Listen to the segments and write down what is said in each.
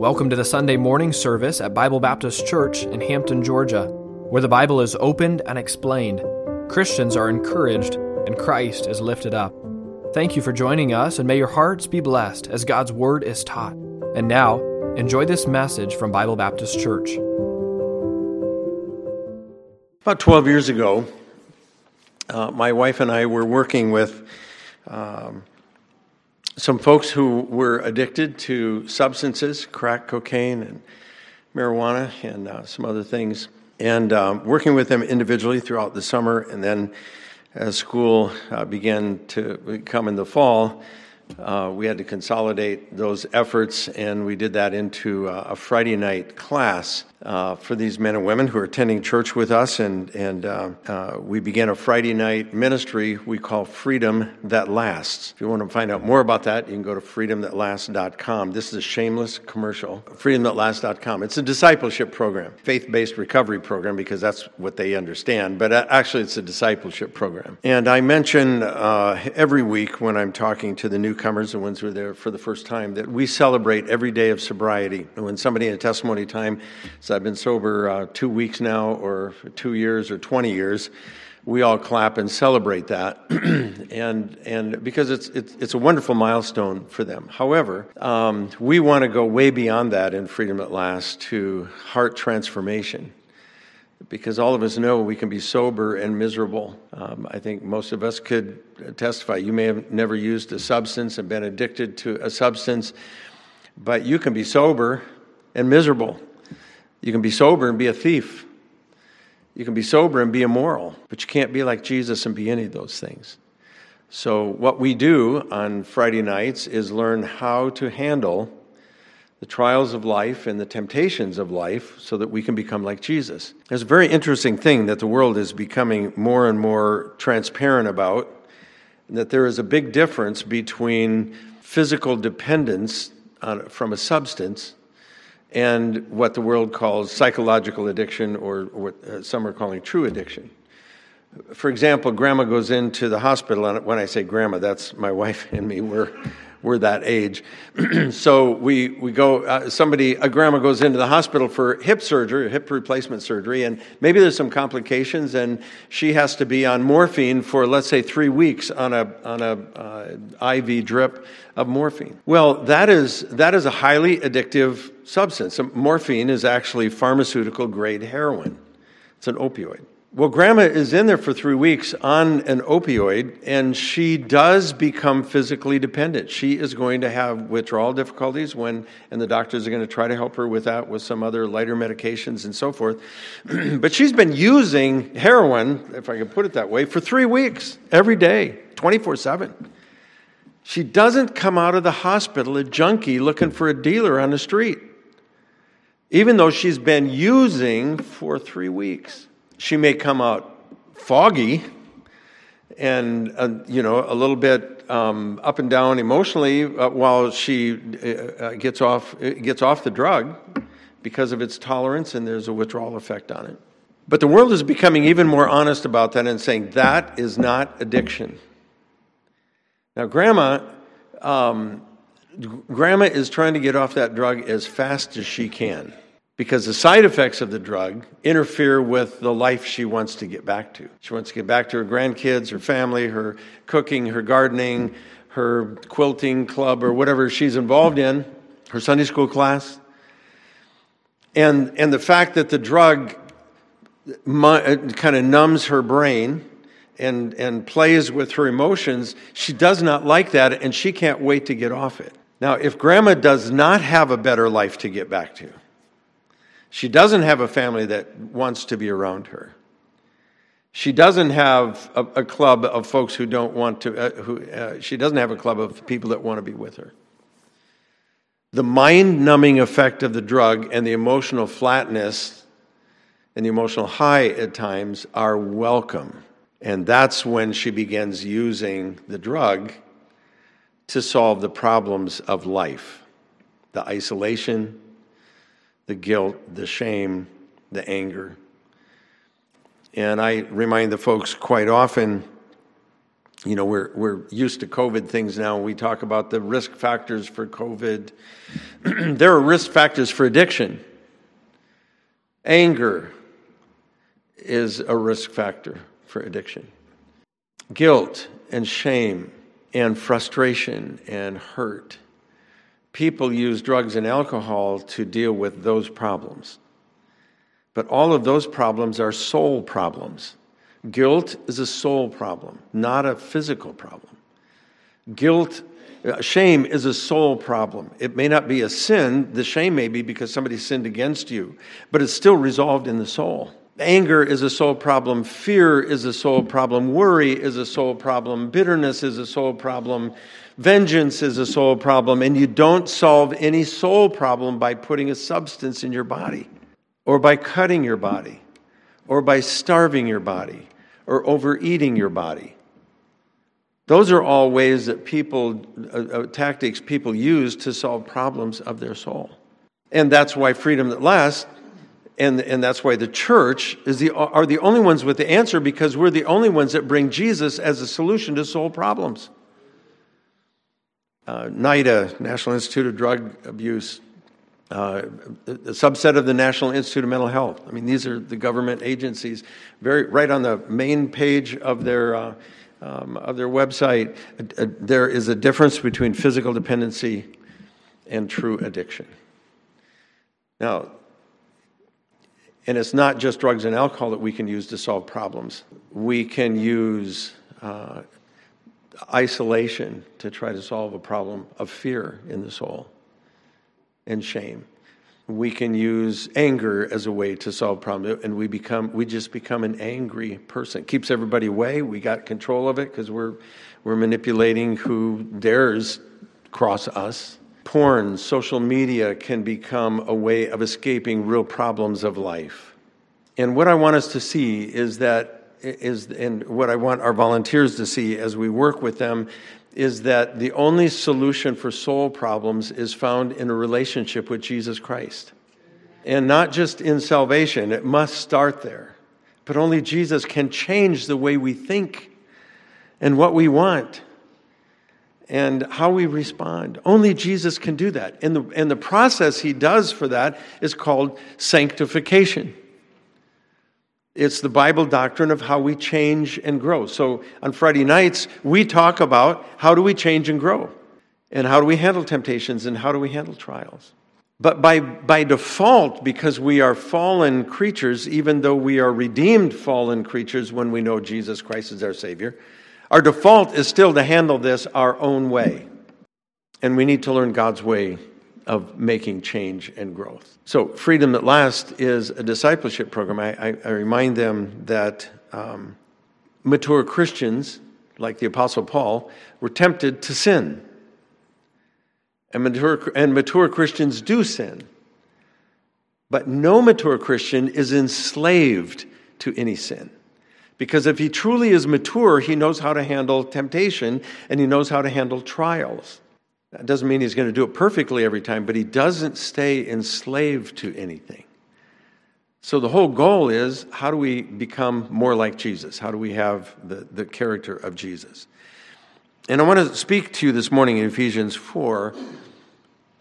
Welcome to the Sunday morning service at Bible Baptist Church in Hampton, Georgia, where the Bible is opened and explained. Christians are encouraged and Christ is lifted up. Thank you for joining us, and may your hearts be blessed as God's Word is taught. And now, enjoy this message from Bible Baptist Church. About 12 years ago, uh, my wife and I were working with um, some folks who were addicted to substances, crack cocaine and marijuana and uh, some other things, and um, working with them individually throughout the summer. And then as school uh, began to come in the fall, uh, we had to consolidate those efforts, and we did that into uh, a Friday night class uh, for these men and women who are attending church with us. And, and uh, uh, we began a Friday night ministry we call Freedom That Lasts. If you want to find out more about that, you can go to freedomthatlasts.com. This is a shameless commercial. Freedomthatlasts.com. It's a discipleship program, faith based recovery program, because that's what they understand. But uh, actually, it's a discipleship program. And I mention every week when I'm talking to the newcomers the ones who are there for the first time that we celebrate every day of sobriety. And when somebody in a testimony time says, I've been sober uh, two weeks now, or two years, or 20 years, we all clap and celebrate that, and and because it's, it's it's a wonderful milestone for them. However, um, we want to go way beyond that in Freedom That Lasts to heart transformation because all of us know we can be sober and miserable. Um, I think most of us could testify. You may have never used a substance and been addicted to a substance, but you can be sober and miserable. You can be sober and be a thief. You can be sober and be immoral, but you can't be like Jesus and be any of those things. So, what we do on Friday nights is learn how to handle the trials of life and the temptations of life so that we can become like Jesus. There's a very interesting thing that the world is becoming more and more transparent about, that there is a big difference between physical dependence on, from a substance and what the world calls psychological addiction or, or what uh, some are calling true addiction. For example, grandma goes into the hospital, and when I say grandma, that's my wife and me. We're we're that age. so we, we go, uh, somebody, a grandma goes into the hospital for hip surgery, hip replacement surgery, and maybe there's some complications, and she has to be on morphine for, let's say, three weeks on a, on a uh, IV drip of morphine. Well, that is, that is a highly addictive substance. Morphine is actually pharmaceutical grade heroin, it's an opioid. Well, grandma is in there for three weeks on an opioid, and she does become physically dependent. She is going to have withdrawal difficulties when, and the doctors are going to try to help her with that with some other lighter medications and so forth. but she's been using heroin, if I can put it that way, for three weeks, every day, 24 7. She doesn't come out of the hospital a junkie looking for a dealer on the street, even though she's been using for three weeks she may come out foggy and uh, you know a little bit um, up and down emotionally uh, while she uh, uh gets off uh, gets off the drug because of its tolerance and there's a withdrawal effect on it. But the world is becoming even more honest about that and saying that is not addiction. Now, grandma, um, grandma is trying to get off that drug as fast as she can because the side effects of the drug interfere with the life she wants to get back to. She wants to get back to her grandkids, her family, her cooking, her gardening, her quilting club, or whatever she's involved in, her Sunday school class. And, and the fact that the drug kind of numbs her brain and, and plays with her emotions, she does not like that and she can't wait to get off it. Now, if grandma does not have a better life to get back to, she doesn't have a family that wants to be around her. She doesn't have a, a club of folks who don't want to, uh, who, uh, she doesn't have a club of people that want to be with her. The mind numbing effect of the drug and the emotional flatness and the emotional high at times are welcome. And that's when she begins using the drug to solve the problems of life the isolation, the guilt, the shame, the anger. And I remind the folks quite often you know, we're, we're used to COVID things now. We talk about the risk factors for COVID. there are risk factors for addiction. Anger is a risk factor for addiction. Guilt and shame and frustration and hurt. People use drugs and alcohol to deal with those problems. But all of those problems are soul problems. Guilt is a soul problem, not a physical problem. Guilt, uh, shame is a soul problem. It may not be a sin, the shame may be because somebody sinned against you, but it's still resolved in the soul. Anger is a soul problem. Fear is a soul problem. Worry is a soul problem. Bitterness is a soul problem. Vengeance is a soul problem. And you don't solve any soul problem by putting a substance in your body, or by cutting your body, or by starving your body, or overeating your body. Those are all ways that people, uh, uh, tactics people use to solve problems of their soul. And that's why freedom that last and, and that's why the church is the, are the only ones with the answer because we're the only ones that bring Jesus as a solution to soul problems. Uh, NIDA, National Institute of Drug Abuse, uh, a subset of the National Institute of Mental Health. I mean, these are the government agencies, very right on the main page of their uh, um, of their website. Uh, there is a difference between physical dependency and true addiction. Now, and it's not just drugs and alcohol that we can use to solve problems. We can use uh, isolation to try to solve a problem of fear in the soul and shame. We can use anger as a way to solve problems, and we become we just become an angry person. Keeps everybody away. We got control of it because we're we're manipulating who dares cross us porn, social media can become a way of escaping real problems of life. And what I want us to see is that is and what I want our volunteers to see as we work with them is that the only solution for soul problems is found in a relationship with Jesus Christ. And not just in salvation, it must start there. But only Jesus can change the way we think and what we want and how we respond. Only Jesus can do that. And the, and the process he does for that is called sanctification. It's the Bible doctrine of how we change and grow. So on Friday nights, we talk about how do we change and grow, and how do we handle temptations, and how do we handle trials. But by, by default, because we are fallen creatures, even though we are redeemed fallen creatures when we know Jesus Christ is our Savior, our default is still to handle this our own way. And we need to learn God's way of making change and growth. So, Freedom That Lasts is a discipleship program. I, I, I remind them that um, mature Christians, like the Apostle Paul, were tempted to sin. And mature, and mature Christians do sin. But no mature Christian is enslaved to any sin. Because if he truly is mature, he knows how to handle temptation and he knows how to handle trials. That doesn't mean he's going to do it perfectly every time, but he doesn't stay enslaved to anything. So the whole goal is how do we become more like Jesus? How do we have the, the character of Jesus? And I want to speak to you this morning in Ephesians 4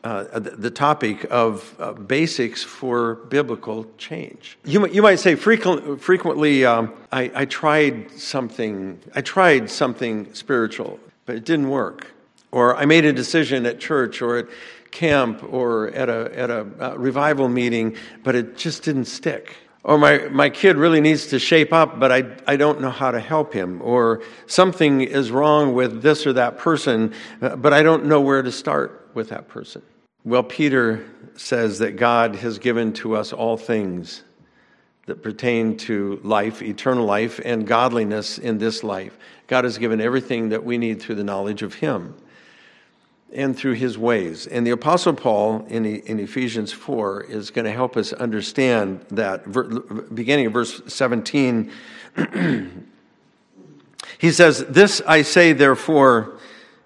uh, the topic of uh, basics for biblical change. You, you might say frequent, frequently, um, I, I, tried something, I tried something spiritual, but it didn't work. Or I made a decision at church or at camp or at a, at a uh, revival meeting, but it just didn't stick. Or my, my kid really needs to shape up, but I, I don't know how to help him. Or something is wrong with this or that person, uh, but I don't know where to start with that person? Well, Peter says that God has given to us all things that pertain to life, eternal life, and godliness in this life. God has given everything that we need through the knowledge of Him and through His ways. And the Apostle Paul in, in Ephesians 4 is going to help us understand that. Beginning of verse 17, he says, This I say, therefore,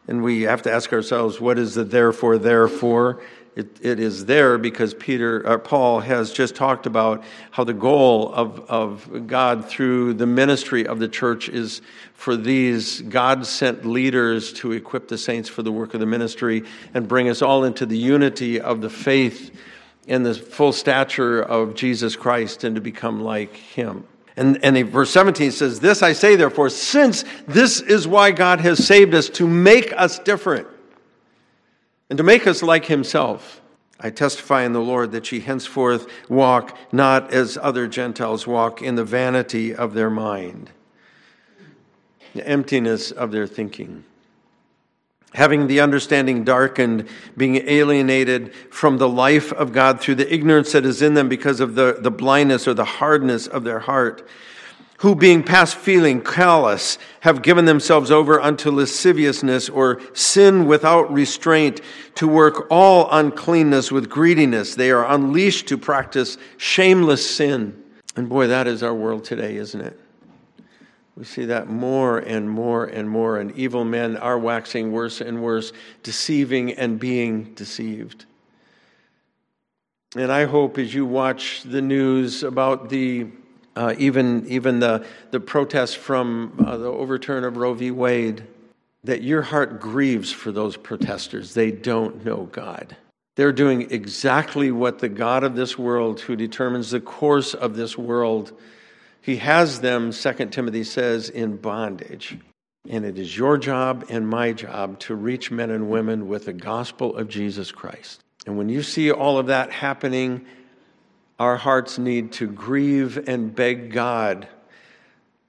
and we have to ask ourselves, what is the therefore, therefore? It, it is there because Peter or Paul has just talked about how the goal of, of God through the ministry of the church is for these God sent leaders to equip the saints for the work of the ministry and bring us all into the unity of the faith and the full stature of Jesus Christ and to become like him. And, and verse 17 says, This I say, therefore, since this is why God has saved us, to make us different and to make us like himself. I testify in the Lord that ye henceforth walk not as other Gentiles walk in the vanity of their mind, the emptiness of their thinking having the understanding darkened, being alienated from the life of God through the ignorance that is in them because of the, the blindness or the hardness of their heart, who being past feeling, callous, have given themselves over unto lasciviousness or sin without restraint, to work all uncleanness with greediness. They are unleashed to practice shameless sin. And boy, that is our world today, isn't it? We see that more and more and more, and evil men are waxing worse and worse, deceiving and being deceived. And I hope as you watch the news about the uh, even even the the protests from uh, the overturn of Roe v. Wade, that your heart grieves for those protesters. They don't know God. They're doing exactly what the God of this world, who determines the course of this world, he has them, 2 Timothy says, in bondage. And it is your job and my job to reach men and women with the gospel of Jesus Christ. And when you see all of that happening, our hearts need to grieve and beg God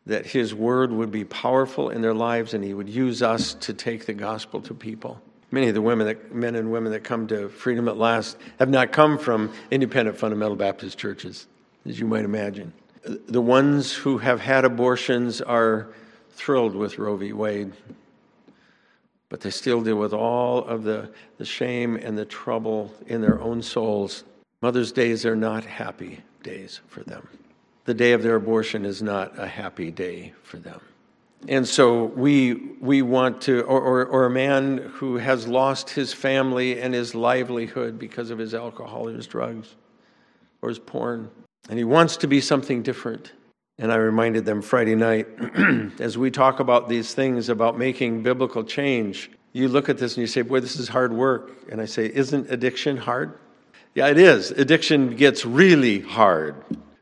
that His word would be powerful in their lives and He would use us to take the gospel to people. Many of the women that, men and women that come to Freedom That Lasts have not come from independent fundamental Baptist churches, as you might imagine the ones who have had abortions are thrilled with Roe v. Wade, but they still deal with all of the, the shame and the trouble in their own souls. Mother's days are not happy days for them. The day of their abortion is not a happy day for them. And so we, we want to, or, or, or, a man who has lost his family and his livelihood because of his alcohol or his drugs or his porn. And he wants to be something different. And I reminded them Friday night, as we talk about these things about making biblical change, you look at this and you say, Boy, this is hard work. And I say, Isn't addiction hard? Yeah, it is. Addiction gets really hard.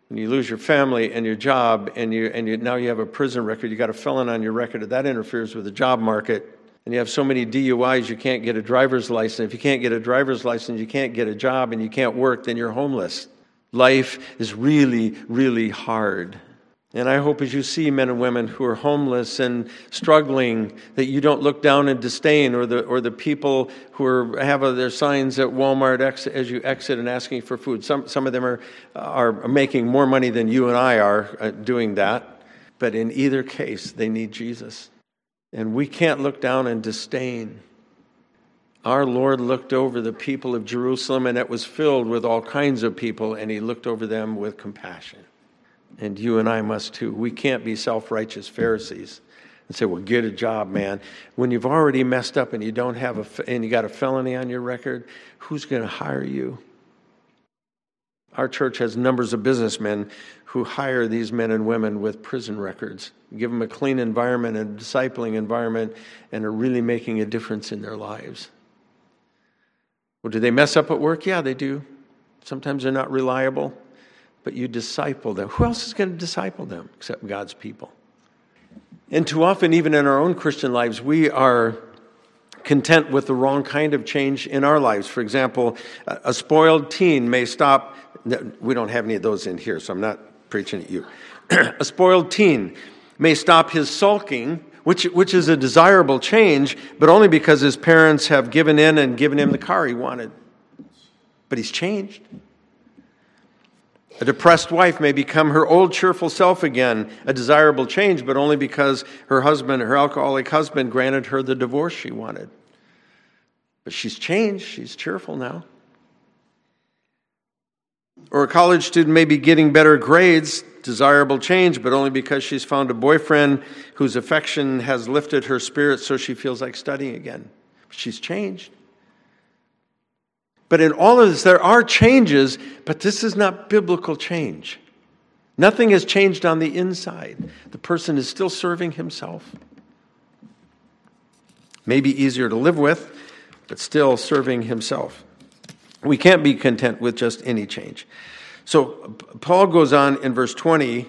When you lose your family and your job, and, you, and you, now you have a prison record, you got a felon on your record, that interferes with the job market. And you have so many DUIs, you can't get a driver's license. If you can't get a driver's license, you can't get a job, and you can't work, then you're homeless. Life is really, really hard. And I hope as you see men and women who are homeless and struggling, that you don't look down in disdain, or the, or the people who are, have their signs at Walmart as you exit and asking for food. Some, some of them are, are making more money than you and I are uh, doing that. But in either case, they need Jesus. And we can't look down in disdain our Lord looked over the people of Jerusalem, and it was filled with all kinds of people, and He looked over them with compassion. And you and I must too. We can't be self righteous Pharisees and say, "Well, get a job, man." When you've already messed up and you don't have a and you got a felony on your record, who's going to hire you? Our church has numbers of businessmen who hire these men and women with prison records, give them a clean environment, a discipling environment, and are really making a difference in their lives. Well, do they mess up at work? Yeah, they do. Sometimes they're not reliable, but you disciple them. Who else is going to disciple them except God's people? And too often, even in our own Christian lives, we are content with the wrong kind of change in our lives. For example, a spoiled teen may stop. We don't have any of those in here, so I'm not preaching at you. a spoiled teen may stop his sulking which, which is a desirable change, but only because his parents have given in and given him the car he wanted. But he's changed. A depressed wife may become her old cheerful self again, a desirable change, but only because her husband, her alcoholic husband, granted her the divorce she wanted. But she's changed, she's cheerful now. Or a college student may be getting better grades, desirable change, but only because she's found a boyfriend whose affection has lifted her spirit so she feels like studying again. She's changed. But in all of this, there are changes, but this is not biblical change. Nothing has changed on the inside. The person is still serving himself. Maybe easier to live with, but still serving himself. We can't be content with just any change. So Paul goes on in verse 20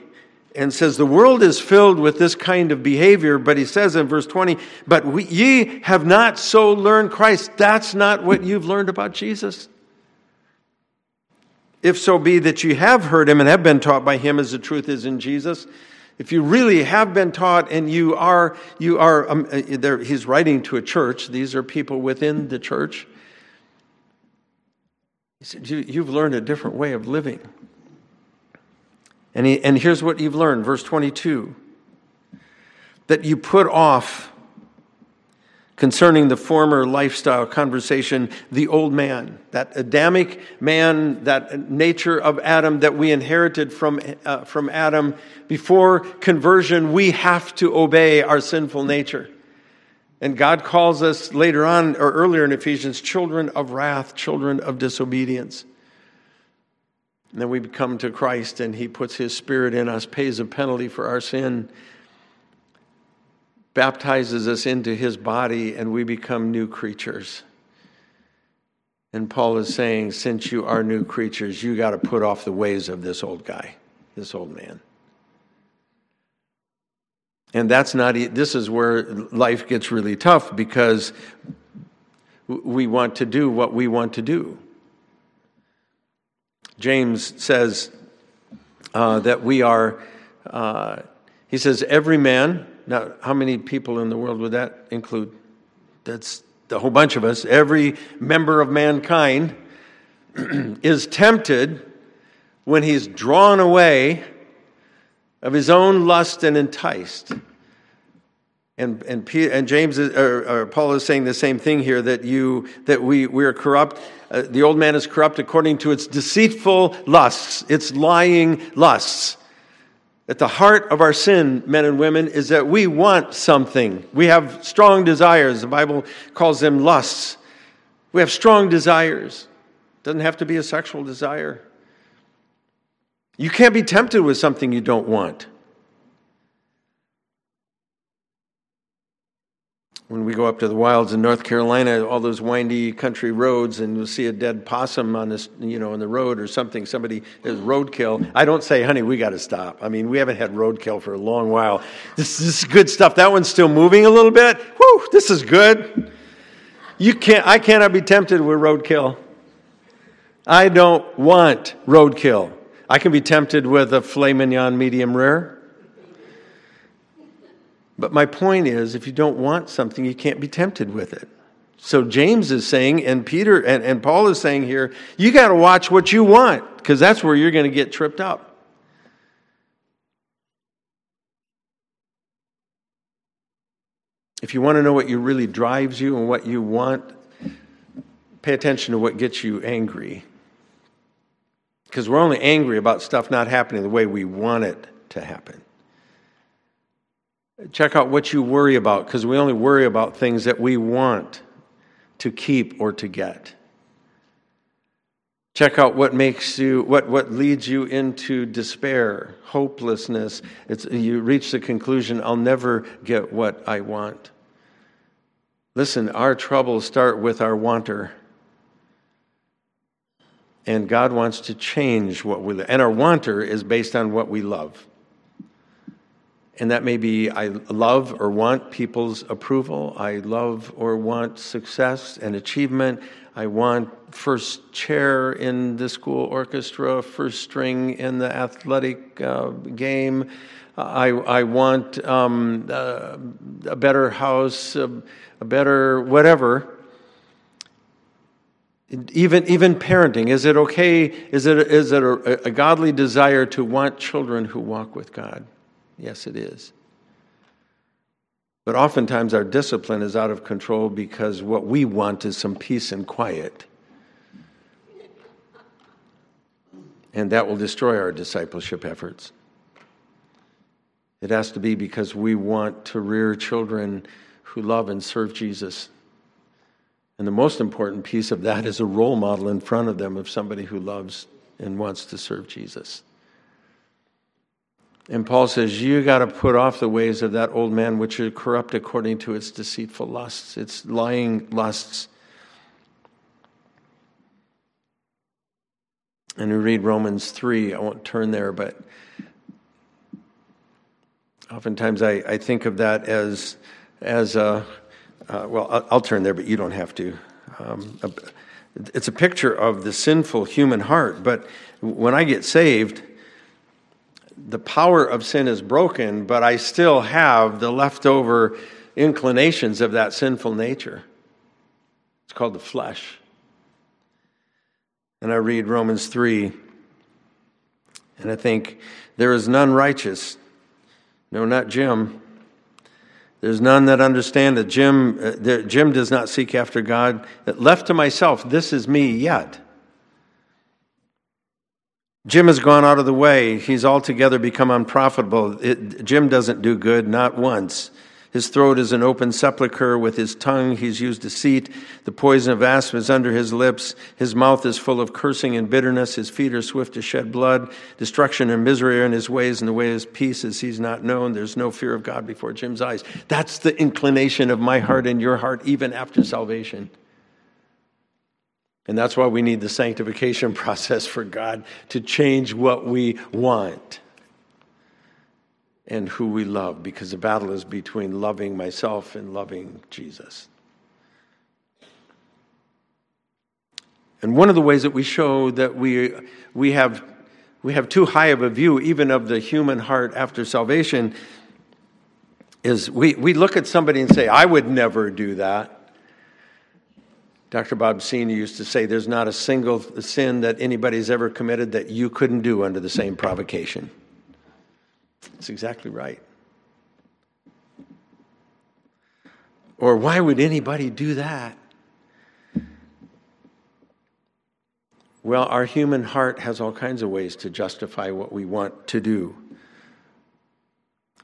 and says, The world is filled with this kind of behavior, but he says in verse 20, But we, ye have not so learned Christ. That's not what you've learned about Jesus. If so be that you have heard him and have been taught by him as the truth is in Jesus, if you really have been taught and you are, you are, um, uh, there, he's writing to a church, these are people within the church. He said, you, You've learned a different way of living. And, he, and here's what you've learned, verse 22 that you put off concerning the former lifestyle conversation, the old man, that Adamic man, that nature of Adam that we inherited from, uh, from Adam. Before conversion, we have to obey our sinful nature. And God calls us later on, or earlier in Ephesians, children of wrath, children of disobedience. And then we come to Christ and He puts His Spirit in us, pays a penalty for our sin, baptizes us into His body, and we become new creatures. And Paul is saying, since you are new creatures, you got to put off the ways of this old guy, this old man. And that's not, this is where life gets really tough because we want to do what we want to do. James says uh, that we are, uh, he says, every man, now, how many people in the world would that include? That's a whole bunch of us. Every member of mankind is tempted when he's drawn away of his own lust and enticed. And, and, Peter, and James is, or, or, Paul is saying the same thing here that you that we we are corrupt. Uh, the old man is corrupt according to its deceitful lusts, its lying lusts. At the heart of our sin, men and women, is that we want something. We have strong desires. The Bible calls them lusts. We have strong desires. It doesn't have to be a sexual desire. You can't be tempted with something you don't want. When we go up to the wilds in North Carolina, all those windy country roads, and you'll see a dead possum on this, you know, on the road or something. Somebody is roadkill. I don't say, "Honey, we got to stop." I mean, we haven't had roadkill for a long while. This, this is good stuff. That one's still moving a little bit. Whew, this is good. You can't. I cannot be tempted with roadkill. I don't want roadkill. I can be tempted with a filet mignon medium rare. But my point is, if you don't want something, you can't be tempted with it. So James is saying, and Peter and, and Paul is saying here, you got to watch what you want, because that's where you're going to get tripped up. If you want to know what you really drives you and what you want, pay attention to what gets you angry. Because we're only angry about stuff not happening the way we want it to happen. Check out what you worry about because we only worry about things that we want to keep or to get. Check out what makes you, what, what leads you into despair, hopelessness. It's, you reach the conclusion, I'll never get what I want. Listen, our troubles start with our wanter. And God wants to change what we, and our wanter is based on what we love. And that may be I love or want people's approval. I love or want success and achievement. I want first chair in the school orchestra, first string in the athletic uh, game. I, I want um, uh, a better house, a, a better whatever. Even, even parenting, is it okay? Is it, is it a, a godly desire to want children who walk with God? Yes, it is. But oftentimes our discipline is out of control because what we want is some peace and quiet. And that will destroy our discipleship efforts. It has to be because we want to rear children who love and serve Jesus. And the most important piece of that is a role model in front of them of somebody who loves and wants to serve Jesus. And Paul says, You got to put off the ways of that old man which are corrupt according to its deceitful lusts, its lying lusts. And we read Romans 3. I won't turn there, but oftentimes I, I think of that as, as a, uh, well, I'll, I'll, turn there, but you don't have to. Um, it's a picture of the sinful human heart, but when I get saved, the power of sin is broken, but I still have the leftover inclinations of that sinful nature. It's called the flesh. And I read Romans 3, and I think, there is none righteous. No, not Jim. There's none that understand that Jim, uh, Jim does not seek after God. Left to myself, this is me yet. Jim has gone out of the way. He's altogether become unprofitable. It, Jim doesn't do good, not once. His throat is an open sepulchre. With his tongue, he's used deceit. The poison of asp is under his lips. His mouth is full of cursing and bitterness. His feet are swift to shed blood. Destruction and misery are in his ways, and the way of peace is he's not known. There's no fear of God before Jim's eyes. That's the inclination of my heart and your heart, even after salvation. And that's why we need the sanctification process for God to change what we want and who we love, because the battle is between loving myself and loving Jesus. And one of the ways that we show that we, we, have, we have too high of a view, even of the human heart after salvation, is we, we look at somebody and say, I would never do that. Dr. Bob Senior used to say, There's not a single sin that anybody's ever committed that you couldn't do under the same provocation. That's exactly right. Or why would anybody do that? Well, our human heart has all kinds of ways to justify what we want to do.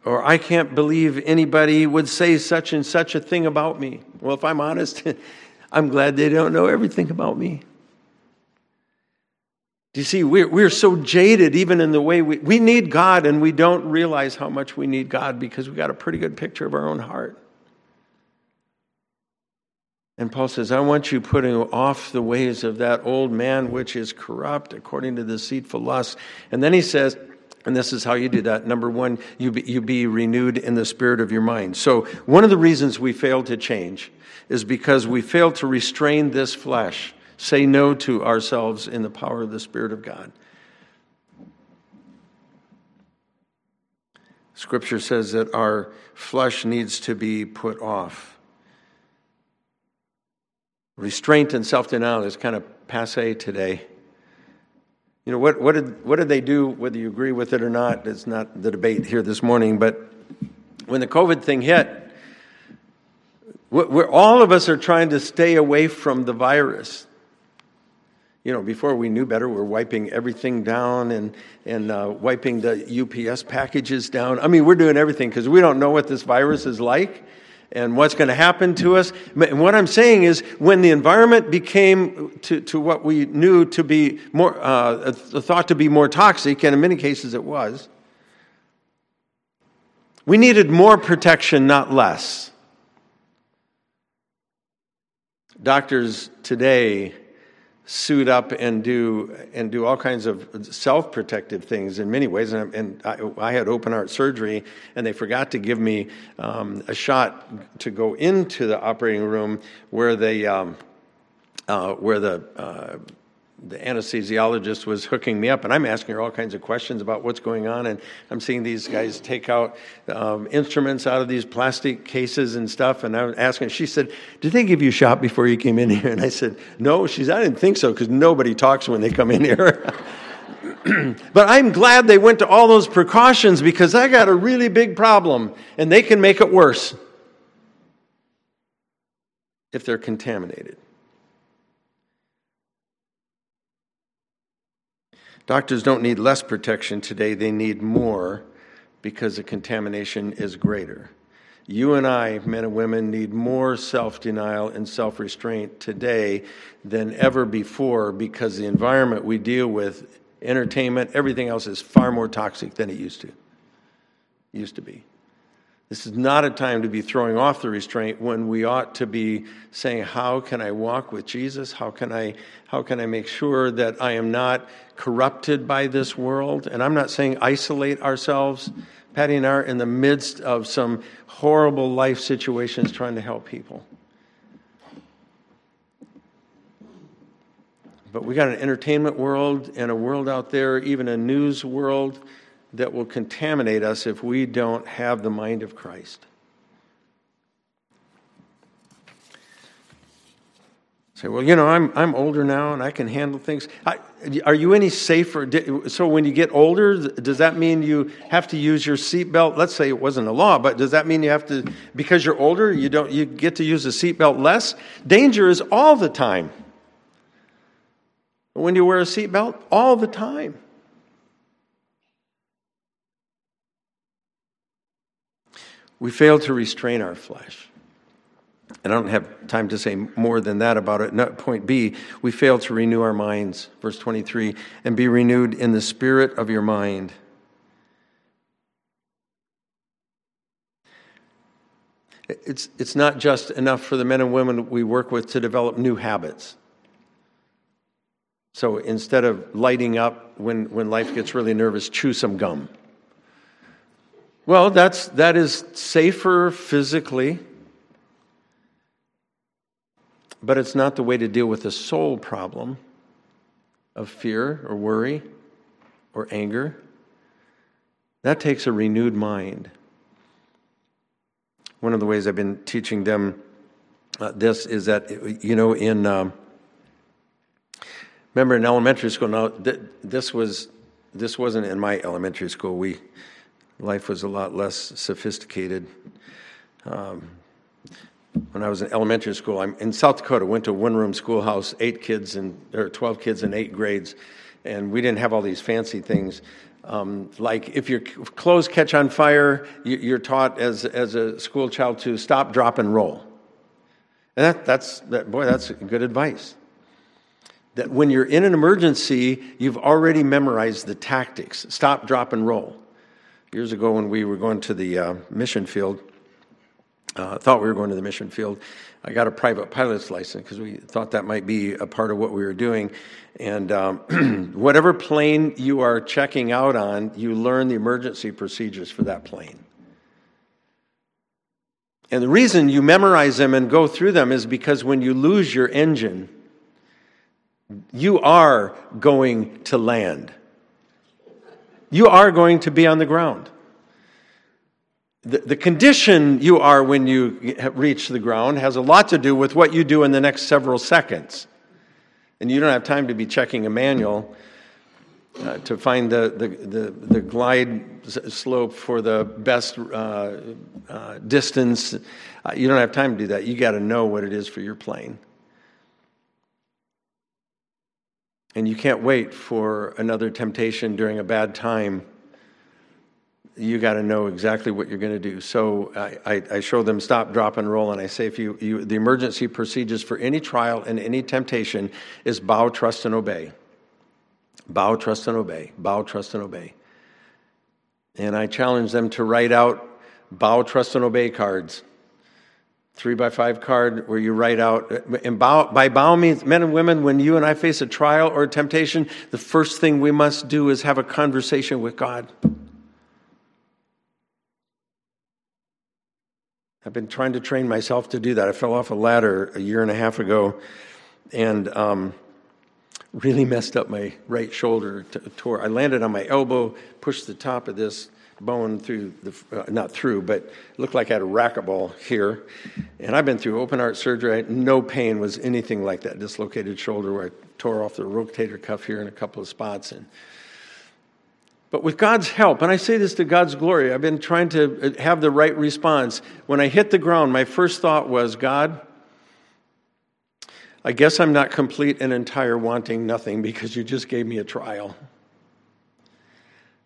Or I can't believe anybody would say such and such a thing about me. Well, if I'm honest, I'm glad they don't know everything about me. Do you see, we're, we're so jaded even in the way we, we need God and we don't realize how much we need God because we got a pretty good picture of our own heart. And Paul says, I want you putting off the ways of that old man which is corrupt according to deceitful lust. And then he says, and this is how you do that. Number one, you be, you be renewed in the spirit of your mind. So, one of the reasons we fail to change is because we fail to restrain this flesh, say no to ourselves in the power of the Spirit of God. Scripture says that our flesh needs to be put off. Restraint and self denial is kind of passe today. You know, what, what, did, what did they do, whether you agree with it or not? It's not the debate here this morning, but when the COVID thing hit, we're, all of us are trying to stay away from the virus. You know, before we knew better, we're wiping everything down and, and uh, wiping the UPS packages down. I mean, we're doing everything because we don't know what this virus is like and what's going to happen to us. And what I'm saying is, when the environment became to, to what we knew to be more, uh, thought to be more toxic, and in many cases it was, we needed more protection, not less. Doctors today suit up and do and do all kinds of self-protective things in many ways. And, and I, I, had open heart surgery, and they forgot to give me um, a shot to go into the operating room where they um, uh, where the uh, the anesthesiologist was hooking me up, and I'm asking her all kinds of questions about what's going on. And I'm seeing these guys take out um, instruments out of these plastic cases and stuff. And I'm asking, she said, Did they give you shot before you came in here? And I said, No. She said, I didn't think so because nobody talks when they come in here. but I'm glad they went to all those precautions because I got a really big problem, and they can make it worse if they're contaminated. Doctors don't need less protection today, they need more because the contamination is greater. You and I, men and women, need more self denial and self restraint today than ever before because the environment we deal with, entertainment, everything else is far more toxic than it used to. Used to be. This is not a time to be throwing off the restraint when we ought to be saying, How can I walk with Jesus? How can I, how can I make sure that I am not corrupted by this world? And I'm not saying isolate ourselves. Patty and I are in the midst of some horrible life situations trying to help people. But we got an entertainment world and a world out there, even a news world that will contaminate us if we don't have the mind of Christ. Say, well, you know, I'm, I'm older now and I can handle things. I, are you any safer? So, when you get older, does that mean you have to use your seatbelt? Let's say it wasn't a law, but does that mean you have to, because you're older, you, don't, you get to use a seatbelt less? Danger is all the time. When you wear a seatbelt, all the time. We fail to restrain our flesh. And I don't have time to say more than that about it. No, point B, we fail to renew our minds. Verse 23 and be renewed in the spirit of your mind. It's, it's not just enough for the men and women we work with to develop new habits. So instead of lighting up when, when life gets really nervous, chew some gum. Well, that's, that is safer physically, but it's not the way to deal with the soul problem of fear or worry or anger. That takes a renewed mind. One of the ways I've been teaching them uh, this is that, you know, in, um, remember in elementary school, now, th- this, was, this wasn't in my elementary school. We, life was a lot less sophisticated. Um, when I was in elementary school, I'm in South Dakota. Went to a one-room schoolhouse, eight kids and or twelve kids in eight grades, and we didn't have all these fancy things. Um, like if your clothes catch on fire, you're taught as as a school child to stop, drop, and roll. And that, that's that boy, that's good advice. That when you're in an emergency, you've already memorized the tactics: stop, drop, and roll years ago when we were going to the uh, mission field, uh, thought we were going to the mission field. I got a private pilot's license because we thought that might be a part of what we were doing. And um, whatever plane you are checking out on, you learn the emergency procedures for that plane. And the reason you memorize them and go through them is because when you lose your engine, you are going to land. You are going to be on the ground. The, the condition you are when you reach the ground has a lot to do with what you do in the next several seconds. And you don't have time to be checking a manual uh, to find the, the, the, the, glide slope for the best uh, uh, distance. Uh, you don't have time to do that. You got to know what it is for your plane. And you can't wait for another temptation during a bad time, you got to know exactly what you're going to do. So I, I, I, show them stop, drop, and roll, and I say, if you, you, the emergency procedures for any trial and any temptation is bow, trust, and obey. Bow, trust, and obey. Bow, trust, and obey. And I challenge them to write out bow, trust, and obey cards three by five card where you write out, by bow means men and women, when you and I face a trial or a temptation, the first thing we must do is have a conversation with God. I've been trying to train myself to do that. I fell off a ladder a year and a half ago and um, really messed up my right shoulder. Tore. I landed on my elbow, pushed the top of this bone through the, uh, not through, but looked like I had a racquetball here. And I've been through open heart surgery. No pain was anything like that. Dislocated shoulder where I tore off the rotator cuff here in a couple of spots. And, but with God's help, and I say this to God's glory, I've been trying to uh, have the right response. When I hit the ground, my first thought was, God, I guess I'm not complete and entire wanting nothing because you just gave me a trial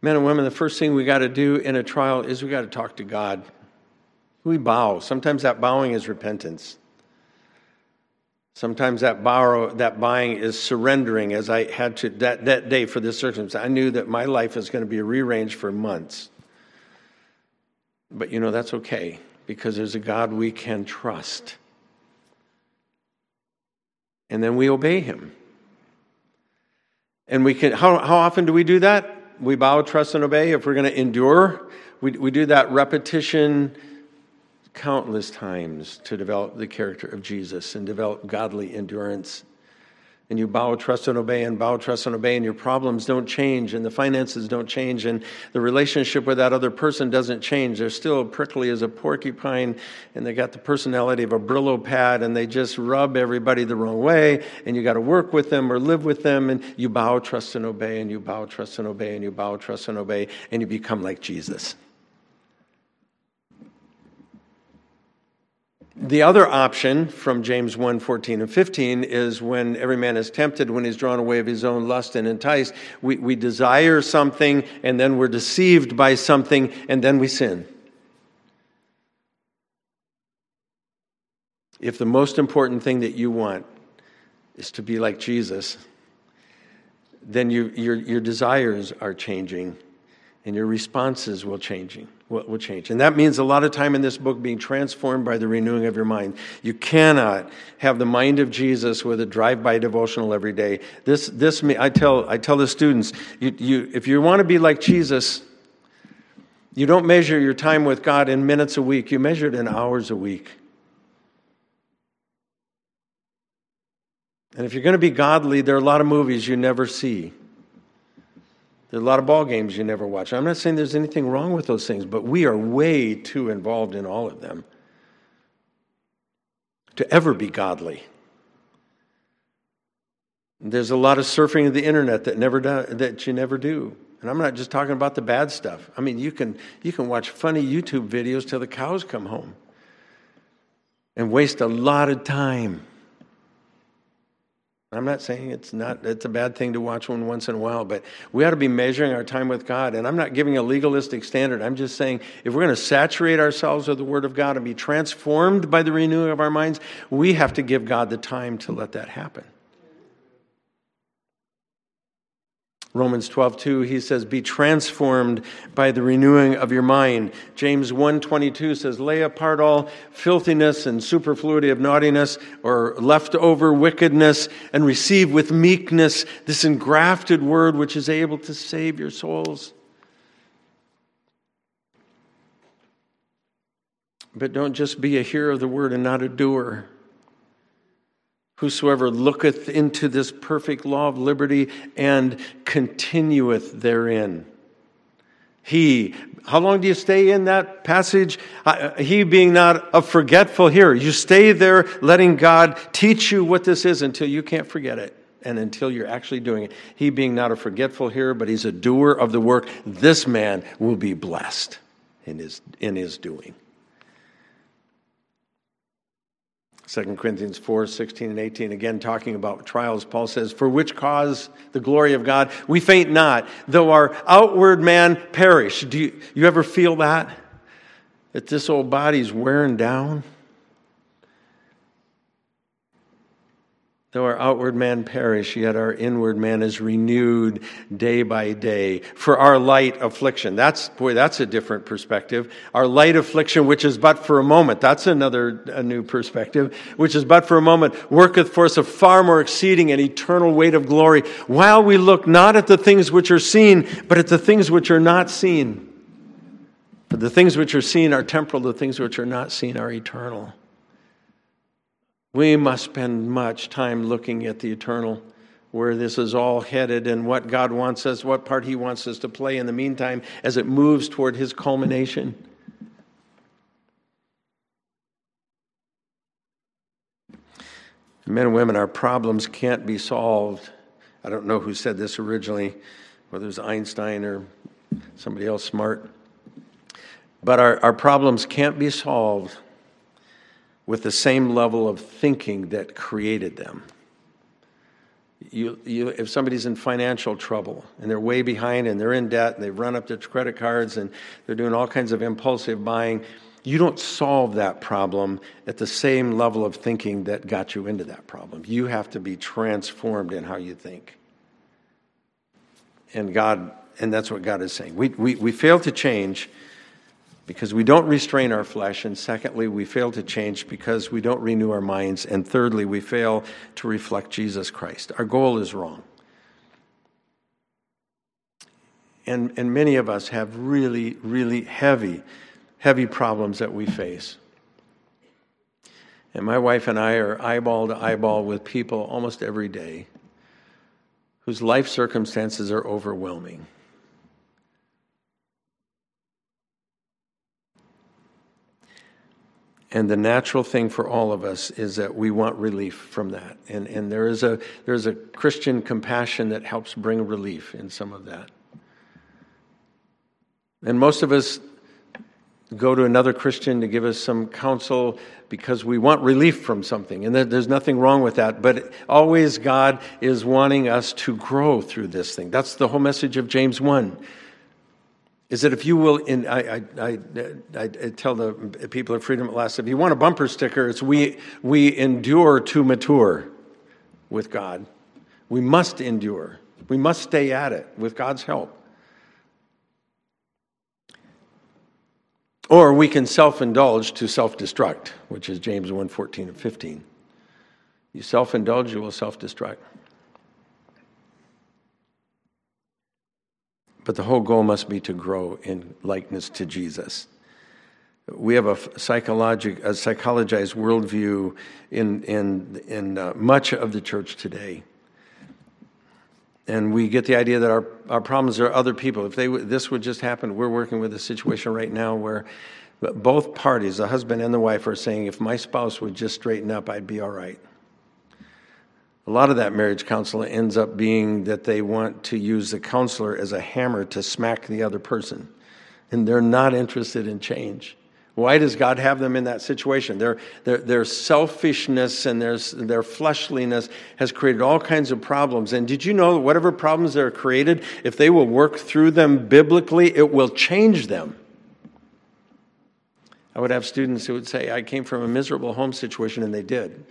men and women, the first thing we got to do in a trial is we got to talk to God. We bow. Sometimes that bowing is repentance. Sometimes that borrow, that buying is surrendering. As I had to that, that day for this circumstance, I knew that my life is going to be rearranged for months. But you know that's okay because there's a God we can trust, and then we obey Him. And we can. How how often do we do that? We bow, trust, and obey. If we're going to endure, we we do that repetition countless times to develop the character of Jesus and develop godly endurance. And you bow, trust, and obey, and bow, trust, and obey, and your problems don't change, and the finances don't change, and the relationship with that other person doesn't change. They're still prickly as a porcupine, and they got the personality of a Brillo pad, and they just rub everybody the wrong way, and you got to work with them or live with them, and you bow, trust, and obey, and you bow, trust, and obey, and you bow, trust, and obey, and you become like Jesus. The other option from James 1 14 and 15 is when every man is tempted, when he's drawn away of his own lust and enticed. We, we desire something and then we're deceived by something and then we sin. If the most important thing that you want is to be like Jesus, then you, your, your desires are changing and your responses will changing will, change. And that means a lot of time in this book being transformed by the renewing of your mind. You cannot have the mind of jesus with a drive-by devotional every day. This this i tell i tell the students you, you if you want to be like jesus you don't measure your time with god in minutes a week. You measure it in hours a week. And if you're going to be godly there are a lot of movies you never see there's a lot of ball games you never watch. I'm not saying there's anything wrong with those things, but we are way too involved in all of them to ever be godly. There's a lot of surfing of the internet that never do, that you never do. And I'm not just talking about the bad stuff. I mean, you can you can watch funny YouTube videos till the cows come home and waste a lot of time. I'm not saying it's not it's a bad thing to watch one once in a while, but we ought to be measuring our time with God. And I'm not giving a legalistic standard. I'm just saying if we're going to saturate ourselves with the Word of God and be transformed by the renewing of our minds, we have to give God the time to let that happen. Romans 12, 2, he says, Be transformed by the renewing of your mind. James 1 22 says, Lay apart all filthiness and superfluity of naughtiness or leftover wickedness, and receive with meekness this engrafted word which is able to save your souls. But don't just be a hearer of the word and not a doer. Whosoever looketh into this perfect law of liberty and continueth therein. He, how long do you stay in that passage? Uh, he being not a forgetful hearer. You stay there letting God teach you what this is until you can't forget it and until you're actually doing it. He being not a forgetful hearer, but he's a doer of the work. This man will be blessed in his, in his doing. 2 Corinthians 4 16 and 18, again talking about trials, Paul says, For which cause the glory of God? We faint not, though our outward man perish. Do you, you ever feel that? That this old body's wearing down? Though our outward man perish, yet our inward man is renewed day by day. For our light affliction, that's, boy, that's a different perspective. Our light affliction, which is but for a moment, that's another, a new perspective, which is but for a moment, worketh for us a far more exceeding and eternal weight of glory, while we look not at the things which are seen, but at the things which are not seen. For the things which are seen are temporal, the things which are not seen are eternal. We must spend much time looking at the eternal, where this is all headed and what God wants us, what part He wants us to play in the meantime as it moves toward His culmination. Men and women, our problems can't be solved. I don't know who said this originally, whether it was Einstein or somebody else smart. But our, our problems can't be solved with the same level of thinking that created them. You, you, if somebody's in financial trouble and they're way behind and they're in debt and they've run up their credit cards and they're doing all kinds of impulsive buying, you don't solve that problem at the same level of thinking that got you into that problem. You have to be transformed in how you think. And God, and that's what God is saying. We, we, we fail to change because we don't restrain our flesh. And secondly, we fail to change because we don't renew our minds. And thirdly, we fail to reflect Jesus Christ. Our goal is wrong. And, and many of us have really, really heavy, heavy problems that we face. And my wife and I are eyeball to eyeball with people almost every day whose life circumstances are overwhelming. And the natural thing for all of us is that we want relief from that. And, and there is a, there's a Christian compassion that helps bring relief in some of that. And most of us go to another Christian to give us some counsel because we want relief from something. And there's nothing wrong with that. But always God is wanting us to grow through this thing. That's the whole message of James 1 is that if you will, in, I, I, I, I, tell the people of Freedom That Lasts, if you want a bumper sticker, it's we, we endure to mature with God. We must endure. We must stay at it with God's help. Or we can self-indulge to self-destruct, which is James 1, 14 and 15. You self-indulge, you will self-destruct. But the whole goal must be to grow in likeness to Jesus. We have a, psychologic, a psychologized worldview in, in, in uh, much of the church today. And we get the idea that our, our problems are other people. If they, this would just happen, we're working with a situation right now where both parties, the husband and the wife, are saying, if my spouse would just straighten up, I'd be all right. A lot of that marriage counseling ends up being that they want to use the counselor as a hammer to smack the other person, and they're not interested in change. Why does God have them in that situation? Their, their, their selfishness and their, their fleshliness has created all kinds of problems. And did you know that whatever problems they're created, if they will work through them biblically, it will change them? I would have students who would say, I came from a miserable home situation, and they did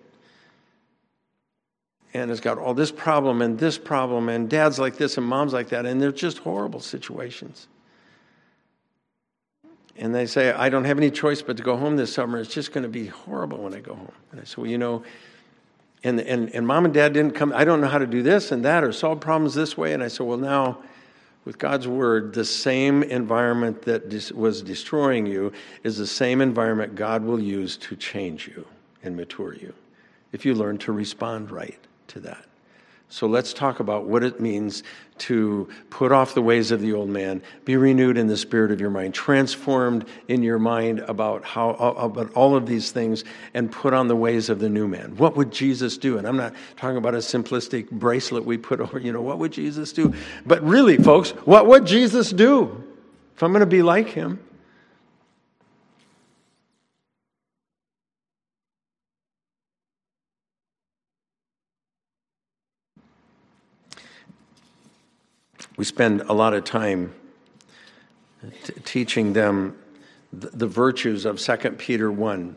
and has got all this problem and this problem, and dad's like this and mom's like that, and they're just horrible situations. And they say, I don't have any choice but to go home this summer. It's just going to be horrible when I go home. And I said, Well, you know, and, and, and mom and dad didn't come, I don't know how to do this and that or solve problems this way. And I said, Well, now, with God's word, the same environment that was destroying you is the same environment God will use to change you and mature you if you learn to respond right to that. So let's talk about what it means to put off the ways of the old man, be renewed in the spirit of your mind, transformed in your mind about how about all of these things, and put on the ways of the new man. What would Jesus do? And I'm not talking about a simplistic bracelet we put over. You know, what would Jesus do? But really, folks, what would Jesus do? If I'm going to be like him, We spend a lot of time t- teaching them th- the virtues of 2 Peter 1.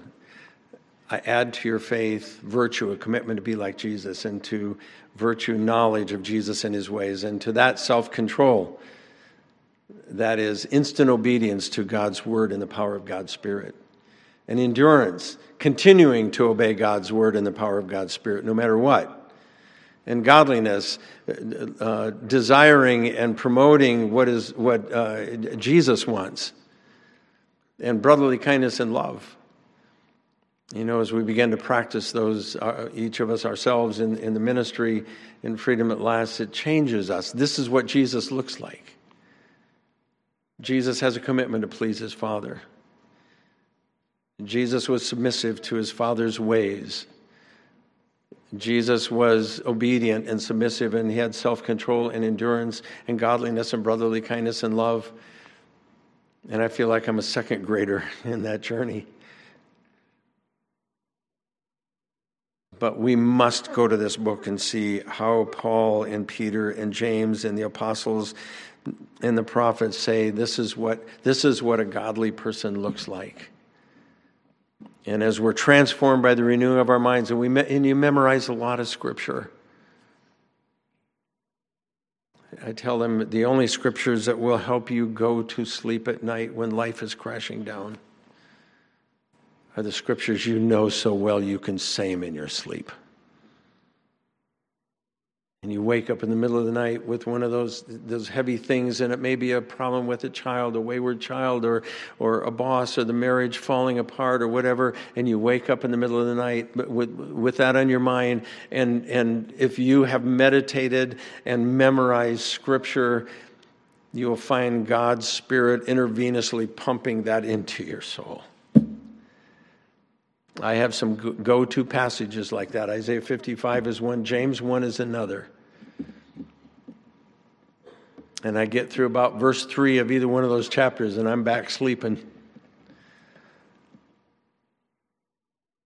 I add to your faith virtue, a commitment to be like Jesus, and to virtue, knowledge of Jesus and his ways, and to that self control. That is instant obedience to God's word and the power of God's Spirit. And endurance, continuing to obey God's word and the power of God's Spirit, no matter what and godliness, uh, desiring and promoting what is what uh, Jesus wants, and brotherly kindness and love. You know, as we begin to practice those, uh, each of us ourselves in, in the ministry in Freedom That Lasts, it changes us. This is what Jesus looks like. Jesus has a commitment to please his Father. Jesus was submissive to his Father's ways. Jesus was obedient and submissive, and he had self control and endurance and godliness and brotherly kindness and love. And I feel like I'm a second grader in that journey. But we must go to this book and see how Paul and Peter and James and the apostles and the prophets say this is what, this is what a godly person looks like. And as we're transformed by the renewing of our minds, and, we me- and you memorize a lot of scripture. I tell them the only scriptures that will help you go to sleep at night when life is crashing down are the scriptures you know so well you can say them in your sleep and you wake up in the middle of the night with one of those those heavy things and it may be a problem with a child a wayward child or or a boss or the marriage falling apart or whatever and you wake up in the middle of the night with with that on your mind and and if you have meditated and memorized scripture you will find God's spirit intravenously pumping that into your soul I have some go to passages like that. Isaiah 55 is one, James 1 is another. And I get through about verse 3 of either one of those chapters, and I'm back sleeping.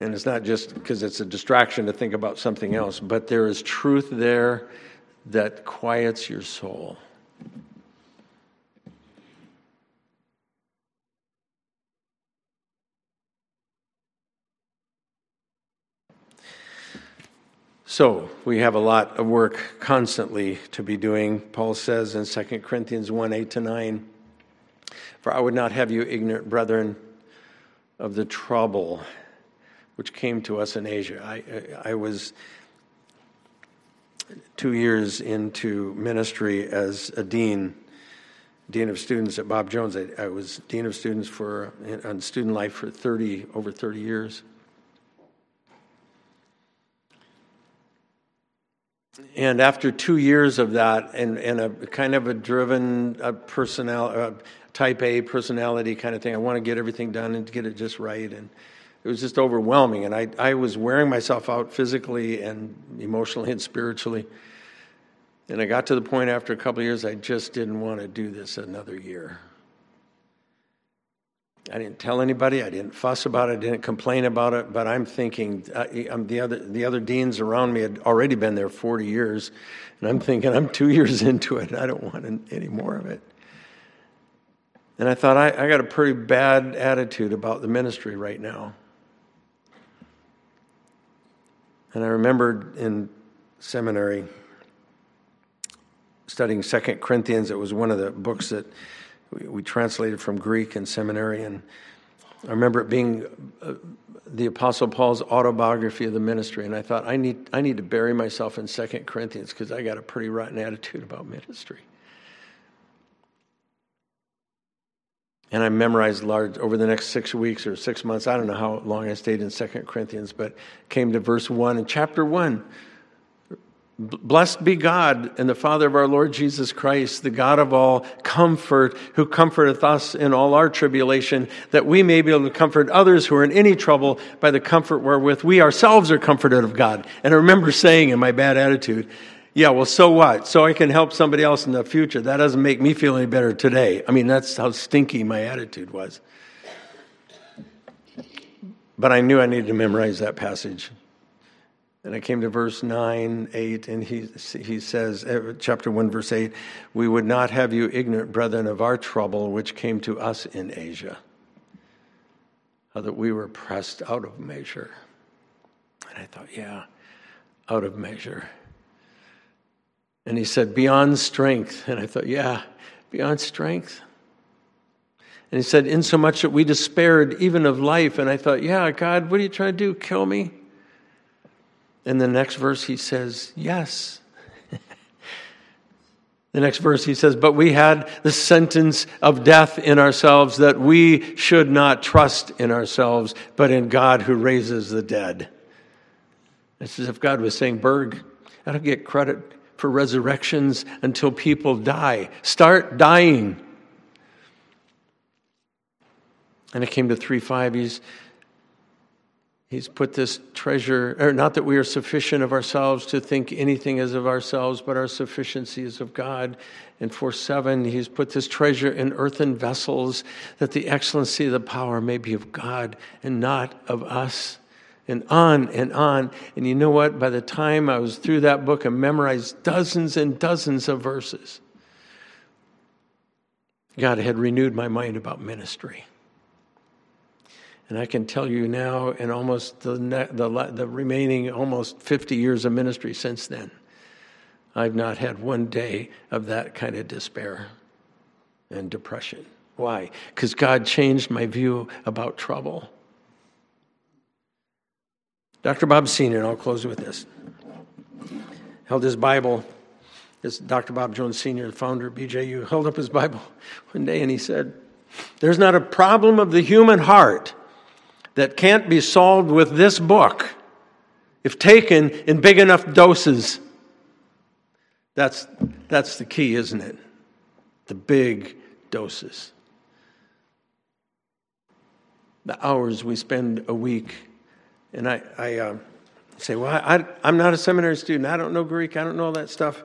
And it's not just because it's a distraction to think about something else, but there is truth there that quiets your soul. So we have a lot of work constantly to be doing. Paul says in 2 Corinthians 1 8 to 9, For I would not have you ignorant, brethren, of the trouble which came to us in Asia. I, I was two years into ministry as a dean, dean of students at Bob Jones. I, I was dean of students for on student life for 30 over 30 years. And after two years of that, and, and a kind of a driven a personal, type A personality kind of thing, I want to get everything done and get it just right. And it was just overwhelming. And I, I was wearing myself out physically and emotionally and spiritually. And I got to the point after a couple of years, I just didn't want to do this another year. I didn't tell anybody. I didn't fuss about it. I didn't complain about it. But I'm thinking, uh, I'm the other the other deans around me had already been there 40 years, and I'm thinking I'm two years into it. I don't want any more of it. And I thought I, I got a pretty bad attitude about the ministry right now. And I remembered in seminary studying Second Corinthians. It was one of the books that we, we translated from Greek in seminary, and I remember it being uh, the Apostle Paul's autobiography of the ministry, and I thought I need I need to bury myself in Second Corinthians because I got a pretty rotten attitude about ministry. And I memorized large over the next six weeks or six months. I don't know how long I stayed in Second Corinthians, but came to verse one in chapter one. Blessed be God and the Father of our Lord Jesus Christ, the God of all comfort, who comforteth us in all our tribulation, that we may be able to comfort others who are in any trouble by the comfort wherewith we ourselves are comforted of God. And I remember saying in my bad attitude, yeah, well, so what? So I can help somebody else in the future. That doesn't make me feel any better today. I mean, that's how stinky my attitude was. But I knew I needed to memorize that passage. And I came to verse 9, 8, and he, he says, uh, chapter 1, verse 8, we would not have you ignorant, brethren, of our trouble which came to us in Asia, how that we were pressed out of measure. And I thought, yeah, out of measure. And he said, beyond strength. And I thought, yeah, beyond strength. And he said, insomuch that we despaired even of life. And I thought, yeah, God, what are you trying to do? Kill me? And the next verse he says, Yes. the next verse he says, But we had the sentence of death in ourselves that we should not trust in ourselves, but in God who raises the dead. It's as if God was saying, Berg, I don't get credit for resurrections until people die. Start dying. And it came to 3 5. He's He's put this treasure, or not that we are sufficient of ourselves to think anything as of ourselves, but our sufficiency is of God. And for seven, he's put this treasure in earthen vessels, that the excellency of the power may be of God and not of us. And on and on. And you know what? By the time I was through that book and memorized dozens and dozens of verses, God had renewed my mind about ministry. And I can tell you now, in almost the, the, the remaining almost 50 years of ministry since then, I've not had one day of that kind of despair and depression. Why? Because God changed my view about trouble. Dr. Bob Sr., and I'll close with this, held his Bible. This Dr. Bob Jones Sr., founder of BJU, held up his Bible one day and he said, There's not a problem of the human heart that can't be solved with this book if taken in big enough doses. That's, that's the key, isn't it? The big doses. The hours we spend a week. And I, I uh, say, Well, I, I'm not a seminary student. I don't know Greek. I don't know all that stuff.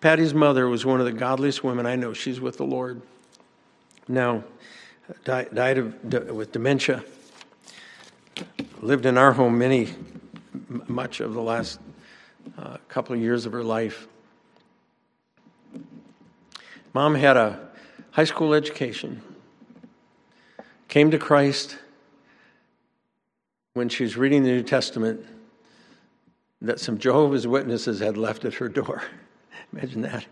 Patty's mother was one of the godliest women I know. She's with the Lord now, died, died of, with dementia. Lived in our home many, much of the last uh, couple of years of her life. Mom had a high school education, came to Christ when she was reading the New Testament that some Jehovah's Witnesses had left at her door. Imagine that.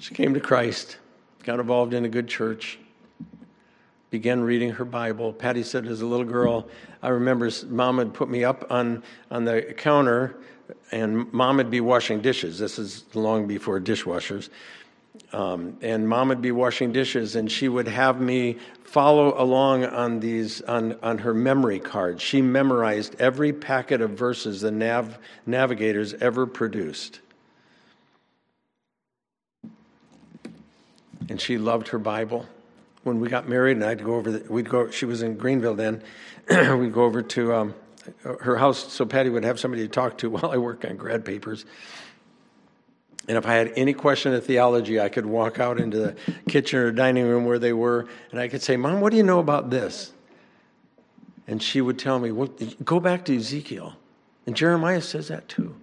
She came to Christ, got involved in a good church, began reading her Bible. Patty said, as a little girl, I remember mom had put me up on, on the counter, and mom would be washing dishes. This is long before dishwashers. Um, and mom would be washing dishes and she would have me follow along on these on, on her memory cards she memorized every packet of verses the nav, navigators ever produced and she loved her bible when we got married and i'd go over the, we'd go she was in greenville then we'd go over to um, her house so patty would have somebody to talk to while i work on grad papers and if I had any question of theology, I could walk out into the kitchen or dining room where they were, and I could say, Mom, what do you know about this? And she would tell me, well, Go back to Ezekiel. And Jeremiah says that too.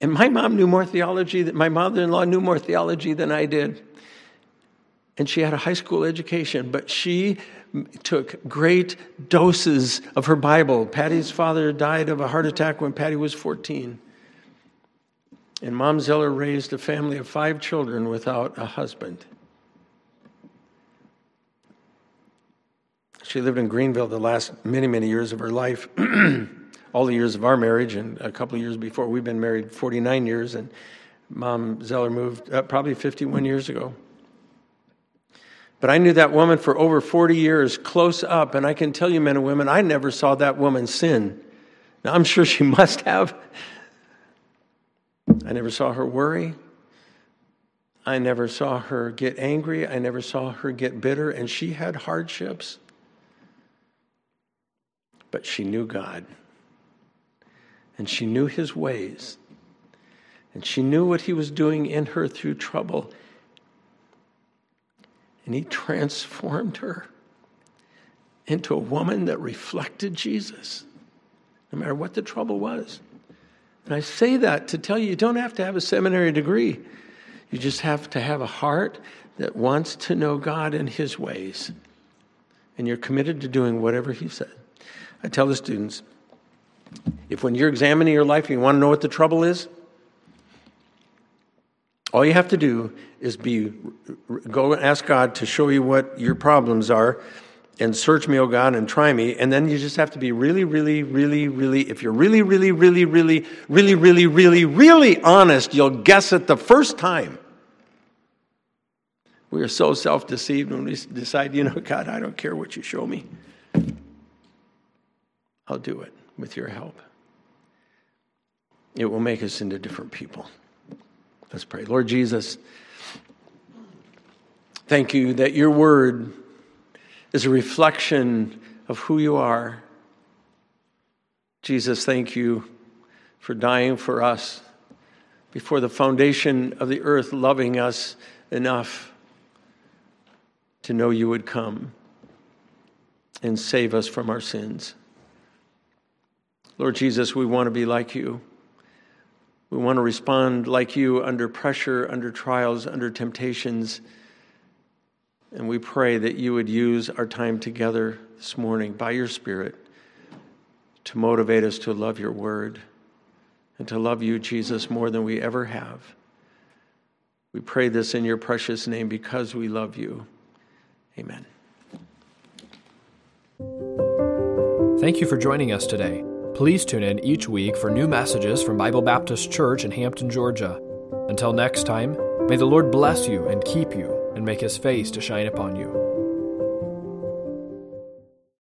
And my mom knew more theology, my mother in law knew more theology than I did. And she had a high school education, but she took great doses of her Bible. Patty's father died of a heart attack when Patty was 14. And Mom Zeller raised a family of five children without a husband. She lived in Greenville the last many, many years of her life, all the years of our marriage, and a couple of years before. We've been married 49 years, and Mom Zeller moved uh, probably 51 years ago. But I knew that woman for over 40 years close up, and I can tell you, men and women, I never saw that woman sin. Now, I'm sure she must have. I never saw her worry. I never saw her get angry. I never saw her get bitter. And she had hardships. But she knew God. And she knew his ways. And she knew what he was doing in her through trouble. And he transformed her into a woman that reflected Jesus, no matter what the trouble was. And I say that to tell you, you don't have to have a seminary degree. You just have to have a heart that wants to know God and His ways. And you're committed to doing whatever He said. I tell the students if when you're examining your life, you want to know what the trouble is, all you have to do is be go and ask God to show you what your problems are and search me, oh God, and try me. And then you just have to be really, really, really, really, if you're really, really, really, really, really, really, really, really honest, you'll guess it the first time. We are so self deceived when we decide, you know, God, I don't care what you show me. I'll do it with your help. It will make us into different people. Let's pray. Lord Jesus, thank you that your word is a reflection of who you are. Jesus, thank you for dying for us before the foundation of the earth, loving us enough to know you would come and save us from our sins. Lord Jesus, we want to be like you. We want to respond like you under pressure, under trials, under temptations And we pray that you would use our time together this morning by your Spirit to motivate us to love your word and to love you, Jesus, more than we ever have. We pray this in your precious name because we love you. Amen. Thank you for joining us today. Please tune in each week for new messages from Bible Baptist Church in Hampton, Georgia. Until next time, may the Lord bless you and keep you and make his face to shine upon you.